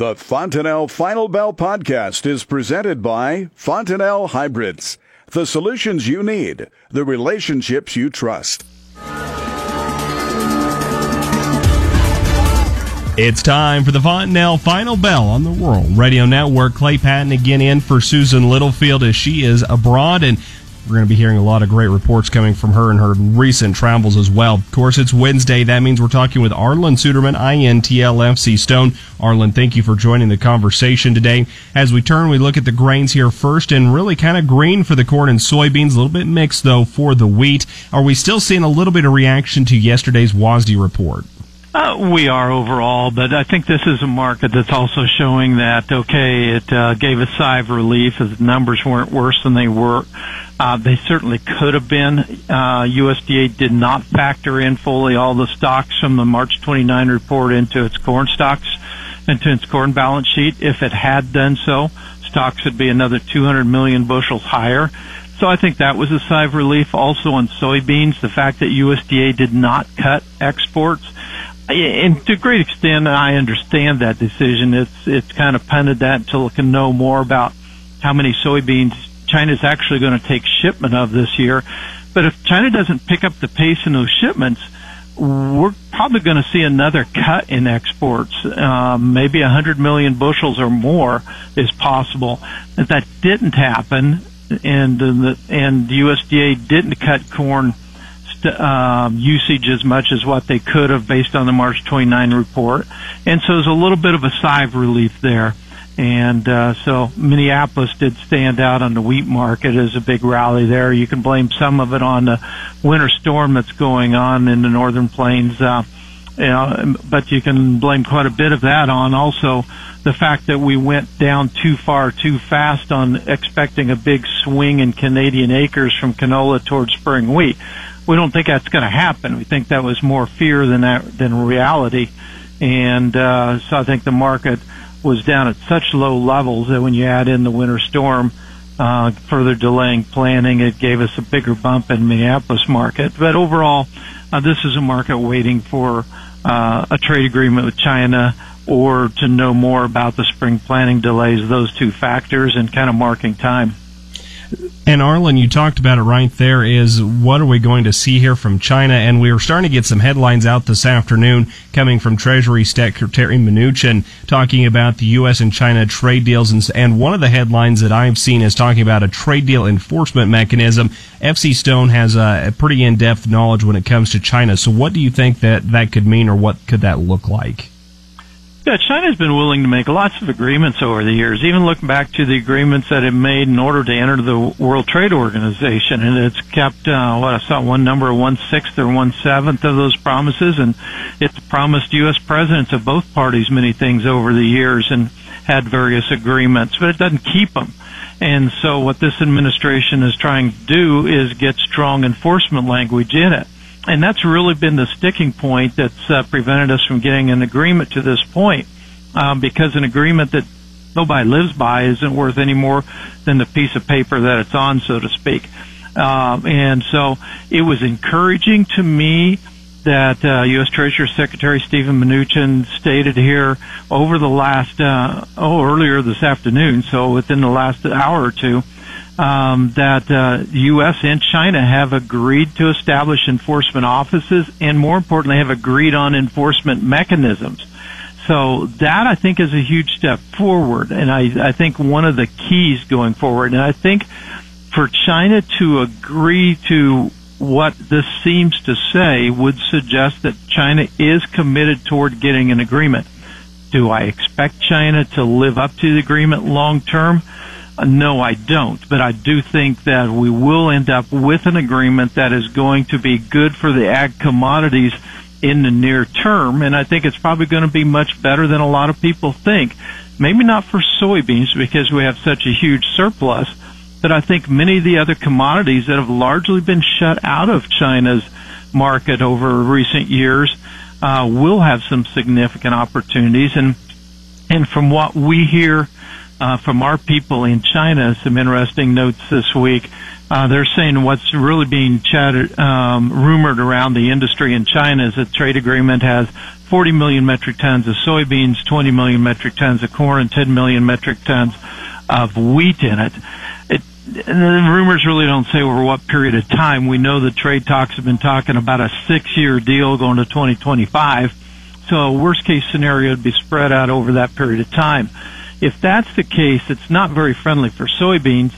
The Fontanelle Final Bell podcast is presented by Fontanelle Hybrids. The solutions you need, the relationships you trust. It's time for the Fontanelle Final Bell on the Rural Radio Network. Clay Patton again in for Susan Littlefield as she is abroad and we're going to be hearing a lot of great reports coming from her and her recent travels as well. Of course, it's Wednesday. That means we're talking with Arlan Suderman, INTL FC Stone. Arlan, thank you for joining the conversation today. As we turn, we look at the grains here first and really kind of green for the corn and soybeans, a little bit mixed though for the wheat. Are we still seeing a little bit of reaction to yesterday's WASDE report? Uh, we are overall, but I think this is a market that's also showing that okay, it uh, gave a sigh of relief as the numbers weren't worse than they were. Uh, they certainly could have been. Uh, USDA did not factor in fully all the stocks from the March 29 report into its corn stocks, into its corn balance sheet. If it had done so, stocks would be another 200 million bushels higher. So I think that was a sigh of relief. Also on soybeans, the fact that USDA did not cut exports and to a great extent, I understand that decision. It's it's kind of punted that until it can know more about how many soybeans China's actually going to take shipment of this year. But if China doesn't pick up the pace in those shipments, we're probably going to see another cut in exports. Um, maybe 100 million bushels or more is possible. If that didn't happen, and the, and the USDA didn't cut corn um, usage as much as what they could have based on the March 29 report. And so there's a little bit of a sigh of relief there. And uh, so Minneapolis did stand out on the wheat market as a big rally there. You can blame some of it on the winter storm that's going on in the northern plains. Uh, you know, but you can blame quite a bit of that on also the fact that we went down too far too fast on expecting a big swing in Canadian acres from canola towards spring wheat we don't think that's going to happen. We think that was more fear than that, than reality. And uh, so I think the market was down at such low levels that when you add in the winter storm, uh, further delaying planning, it gave us a bigger bump in Minneapolis market. But overall, uh, this is a market waiting for uh, a trade agreement with China or to know more about the spring planting delays, those two factors, and kind of marking time. And Arlan, you talked about it right there. Is what are we going to see here from China? And we are starting to get some headlines out this afternoon coming from Treasury Secretary Mnuchin talking about the U.S. and China trade deals. And, and one of the headlines that I've seen is talking about a trade deal enforcement mechanism. FC Stone has a, a pretty in-depth knowledge when it comes to China. So what do you think that that could mean, or what could that look like? Yeah, China's been willing to make lots of agreements over the years, even looking back to the agreements that it made in order to enter the World Trade Organization. And it's kept, uh, what I saw one number, one sixth or one seventh of those promises. And it's promised U.S. presidents of both parties many things over the years and had various agreements, but it doesn't keep them. And so what this administration is trying to do is get strong enforcement language in it and that's really been the sticking point that's uh, prevented us from getting an agreement to this point. Um, because an agreement that nobody lives by isn't worth any more than the piece of paper that it's on, so to speak. Um, and so it was encouraging to me that uh, U.S. Treasury Secretary Steven Mnuchin stated here over the last, uh, oh, earlier this afternoon, so within the last hour or two, um, that uh, U.S. and China have agreed to establish enforcement offices, and more importantly, have agreed on enforcement mechanisms. So that I think is a huge step forward, and I, I think one of the keys going forward. And I think for China to agree to what this seems to say would suggest that China is committed toward getting an agreement. Do I expect China to live up to the agreement long term? No, I don't. But I do think that we will end up with an agreement that is going to be good for the ag commodities in the near term. And I think it's probably going to be much better than a lot of people think. Maybe not for soybeans because we have such a huge surplus, but I think many of the other commodities that have largely been shut out of China's market over recent years uh, will have some significant opportunities. And and from what we hear uh, from our people in China some interesting notes this week. Uh, they're saying what's really being chatted, um, rumored around the industry in China is that trade agreement has 40 million metric tons of soybeans, 20 million metric tons of corn, and 10 million metric tons of wheat in it. It the rumors really don't say over what period of time. We know the trade talks have been talking about a six-year deal going to 2025. So worst case scenario would be spread out over that period of time. If that's the case, it's not very friendly for soybeans.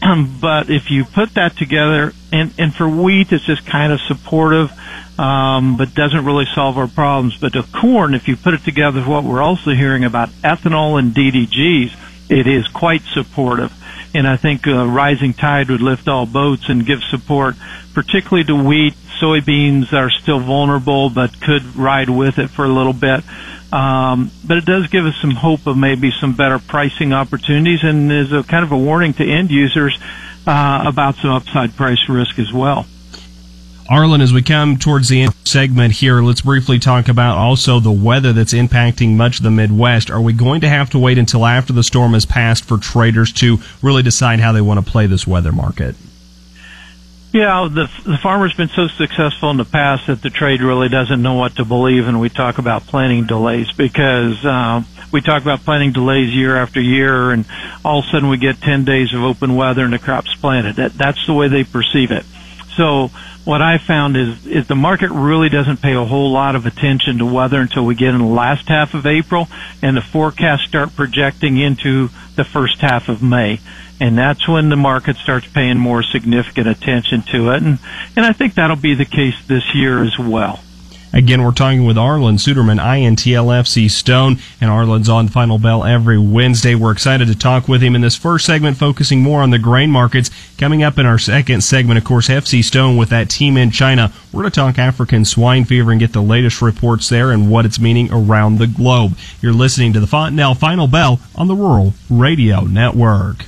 but if you put that together, and, and for wheat, it's just kind of supportive, um, but doesn't really solve our problems. But the corn, if you put it together with what we're also hearing about ethanol and DDGs, it is quite supportive. And I think a rising tide would lift all boats and give support, particularly to wheat. Soybeans are still vulnerable, but could ride with it for a little bit. Um, but it does give us some hope of maybe some better pricing opportunities and is a kind of a warning to end users uh, about some upside price risk as well. Arlan, as we come towards the end segment here, let's briefly talk about also the weather that's impacting much of the Midwest. Are we going to have to wait until after the storm has passed for traders to really decide how they want to play this weather market? Yeah, the the farmer's been so successful in the past that the trade really doesn't know what to believe, and we talk about planting delays because uh, we talk about planting delays year after year, and all of a sudden we get ten days of open weather and the crop's planted. That that's the way they perceive it. So what I found is is the market really doesn't pay a whole lot of attention to weather until we get in the last half of April, and the forecasts start projecting into the first half of May and that's when the market starts paying more significant attention to it. And, and I think that'll be the case this year as well. Again, we're talking with Arlan Suderman, INTLFC Stone, and Arlan's on Final Bell every Wednesday. We're excited to talk with him in this first segment, focusing more on the grain markets. Coming up in our second segment, of course, FC Stone with that team in China. We're going to talk African swine fever and get the latest reports there and what it's meaning around the globe. You're listening to the Fontanelle Final Bell on the Rural Radio Network.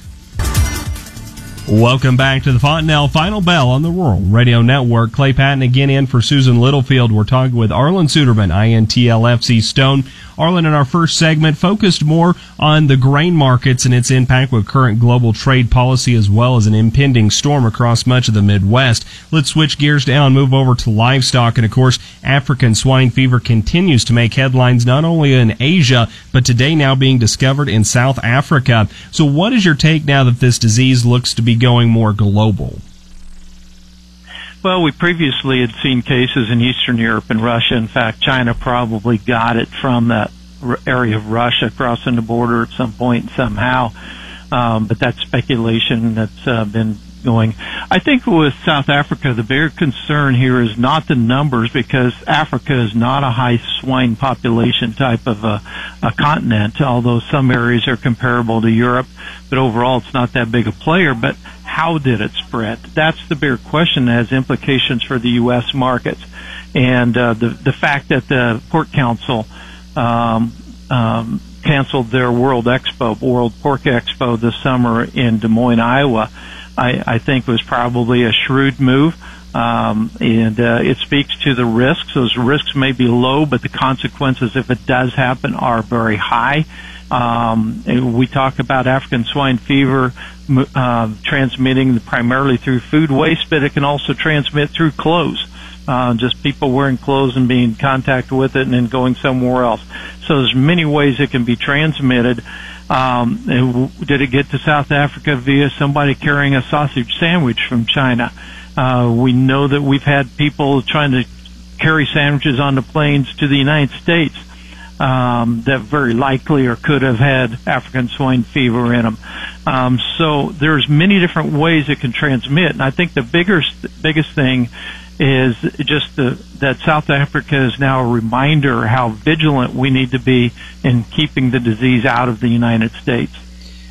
Welcome back to the Fontanelle Final Bell on the Rural Radio Network. Clay Patton again in for Susan Littlefield. We're talking with Arlan Suderman, INTLFC Stone. Arlan, in our first segment, focused more on the grain markets and its impact with current global trade policy as well as an impending storm across much of the Midwest. Let's switch gears now and move over to livestock. And of course, African swine fever continues to make headlines not only in Asia, but today now being discovered in South Africa. So what is your take now that this disease looks to be going more global? Well, we previously had seen cases in Eastern Europe and Russia. In fact, China probably got it from that area of Russia crossing the border at some point somehow. Um, but that's speculation that's uh, been going. I think with South Africa, the bigger concern here is not the numbers because Africa is not a high swine population type of a, a continent, although some areas are comparable to Europe, but overall it's not that big a player. But how did it spread? That's the bigger question that has implications for the U.S. markets. And uh, the the fact that the Pork Council um, um, canceled their World Expo, World Pork Expo this summer in Des Moines, Iowa, I, I think was probably a shrewd move. Um, and uh, it speaks to the risks. Those risks may be low, but the consequences, if it does happen, are very high. Um, we talk about African swine fever uh, transmitting primarily through food waste, but it can also transmit through clothes. Uh, just people wearing clothes and being in contact with it and then going somewhere else. So there's many ways it can be transmitted. Um, did it get to South Africa via somebody carrying a sausage sandwich from China? Uh, we know that we've had people trying to carry sandwiches on the planes to the United States um, that very likely or could have had African swine fever in them. Um, so there's many different ways it can transmit, and I think the biggest biggest thing is just the, that South Africa is now a reminder how vigilant we need to be in keeping the disease out of the United States.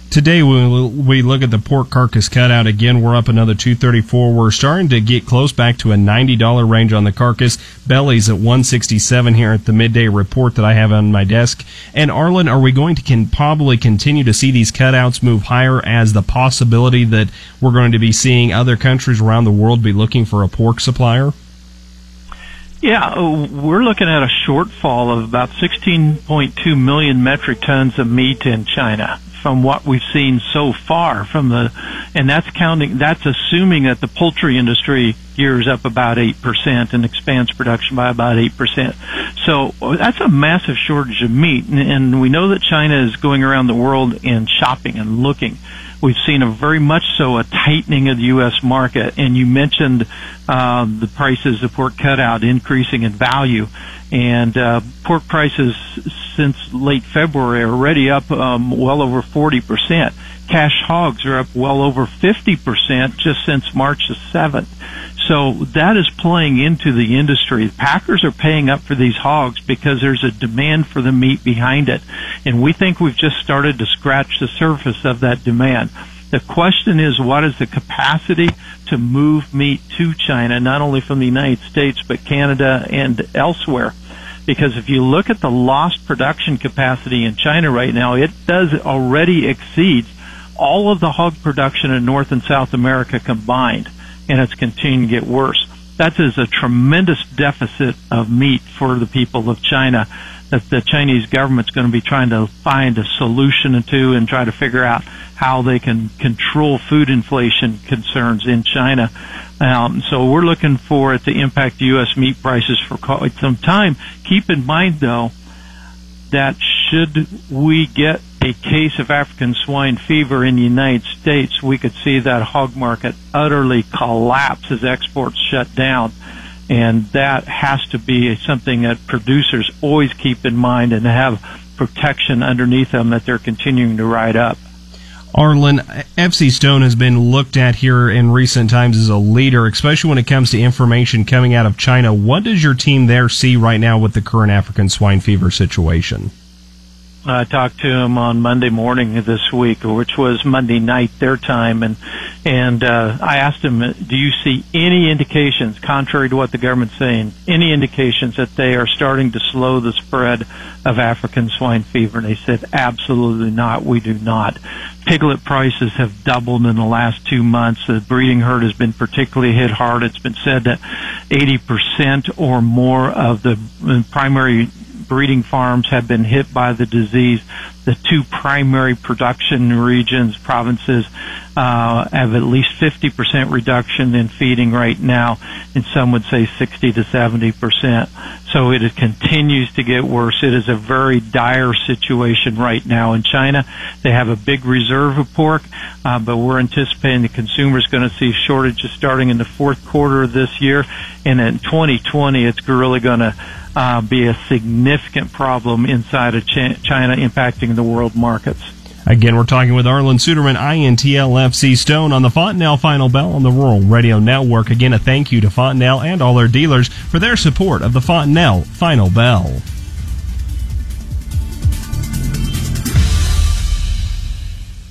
Today, when we look at the pork carcass cutout again, we're up another 234. We're starting to get close back to a $90 range on the carcass. Bellies at 167 here at the midday report that I have on my desk. And Arlan, are we going to can probably continue to see these cutouts move higher as the possibility that we're going to be seeing other countries around the world be looking for a pork supplier? Yeah, we're looking at a shortfall of about 16.2 million metric tons of meat in China from what we've seen so far from the, and that's counting, that's assuming that the poultry industry gears up about 8% and expands production by about 8%. So that's a massive shortage of meat. And we know that China is going around the world and shopping and looking. We've seen a very much so a tightening of the U.S. market. And you mentioned uh, the prices of pork cutout increasing in value. And uh, pork prices since late February already up um, well over 40%. Cash hogs are up well over 50% just since March the 7th. So that is playing into the industry. Packers are paying up for these hogs because there's a demand for the meat behind it. And we think we've just started to scratch the surface of that demand. The question is, what is the capacity to move meat to China, not only from the United States, but Canada and elsewhere? Because if you look at the lost production capacity in China right now, it does already exceed all of the hog production in North and South America combined and it's continuing to get worse. That is a tremendous deficit of meat for the people of China that the Chinese government's going to be trying to find a solution to and try to figure out how they can control food inflation concerns in China. Um, so we're looking for it to impact U.S. meat prices for quite some time. Keep in mind, though, that should we get a case of African swine fever in the United States, we could see that hog market utterly collapse as exports shut down. And that has to be something that producers always keep in mind and have protection underneath them that they're continuing to ride up. Arlan, FC Stone has been looked at here in recent times as a leader, especially when it comes to information coming out of China. What does your team there see right now with the current African swine fever situation? I talked to him on Monday morning this week, which was Monday night their time, and and uh, I asked him, "Do you see any indications, contrary to what the government's saying, any indications that they are starting to slow the spread of African swine fever?" And they said, "Absolutely not. We do not." Piglet prices have doubled in the last two months. The breeding herd has been particularly hit hard. It's been said that 80% or more of the primary breeding farms have been hit by the disease. The two primary production regions, provinces, uh, have at least 50% reduction in feeding right now, and some would say 60 to 70%. So it continues to get worse. It is a very dire situation right now in China. They have a big reserve of pork, uh, but we're anticipating the consumer is going to see shortages starting in the fourth quarter of this year, and in 2020 it's really going to uh, be a significant problem inside of China, impacting the world markets. Again, we're talking with Arlan Suderman, INTLFC Stone on the Fontanelle Final Bell on the Rural Radio Network. Again, a thank you to Fontanelle and all their dealers for their support of the Fontanelle Final Bell.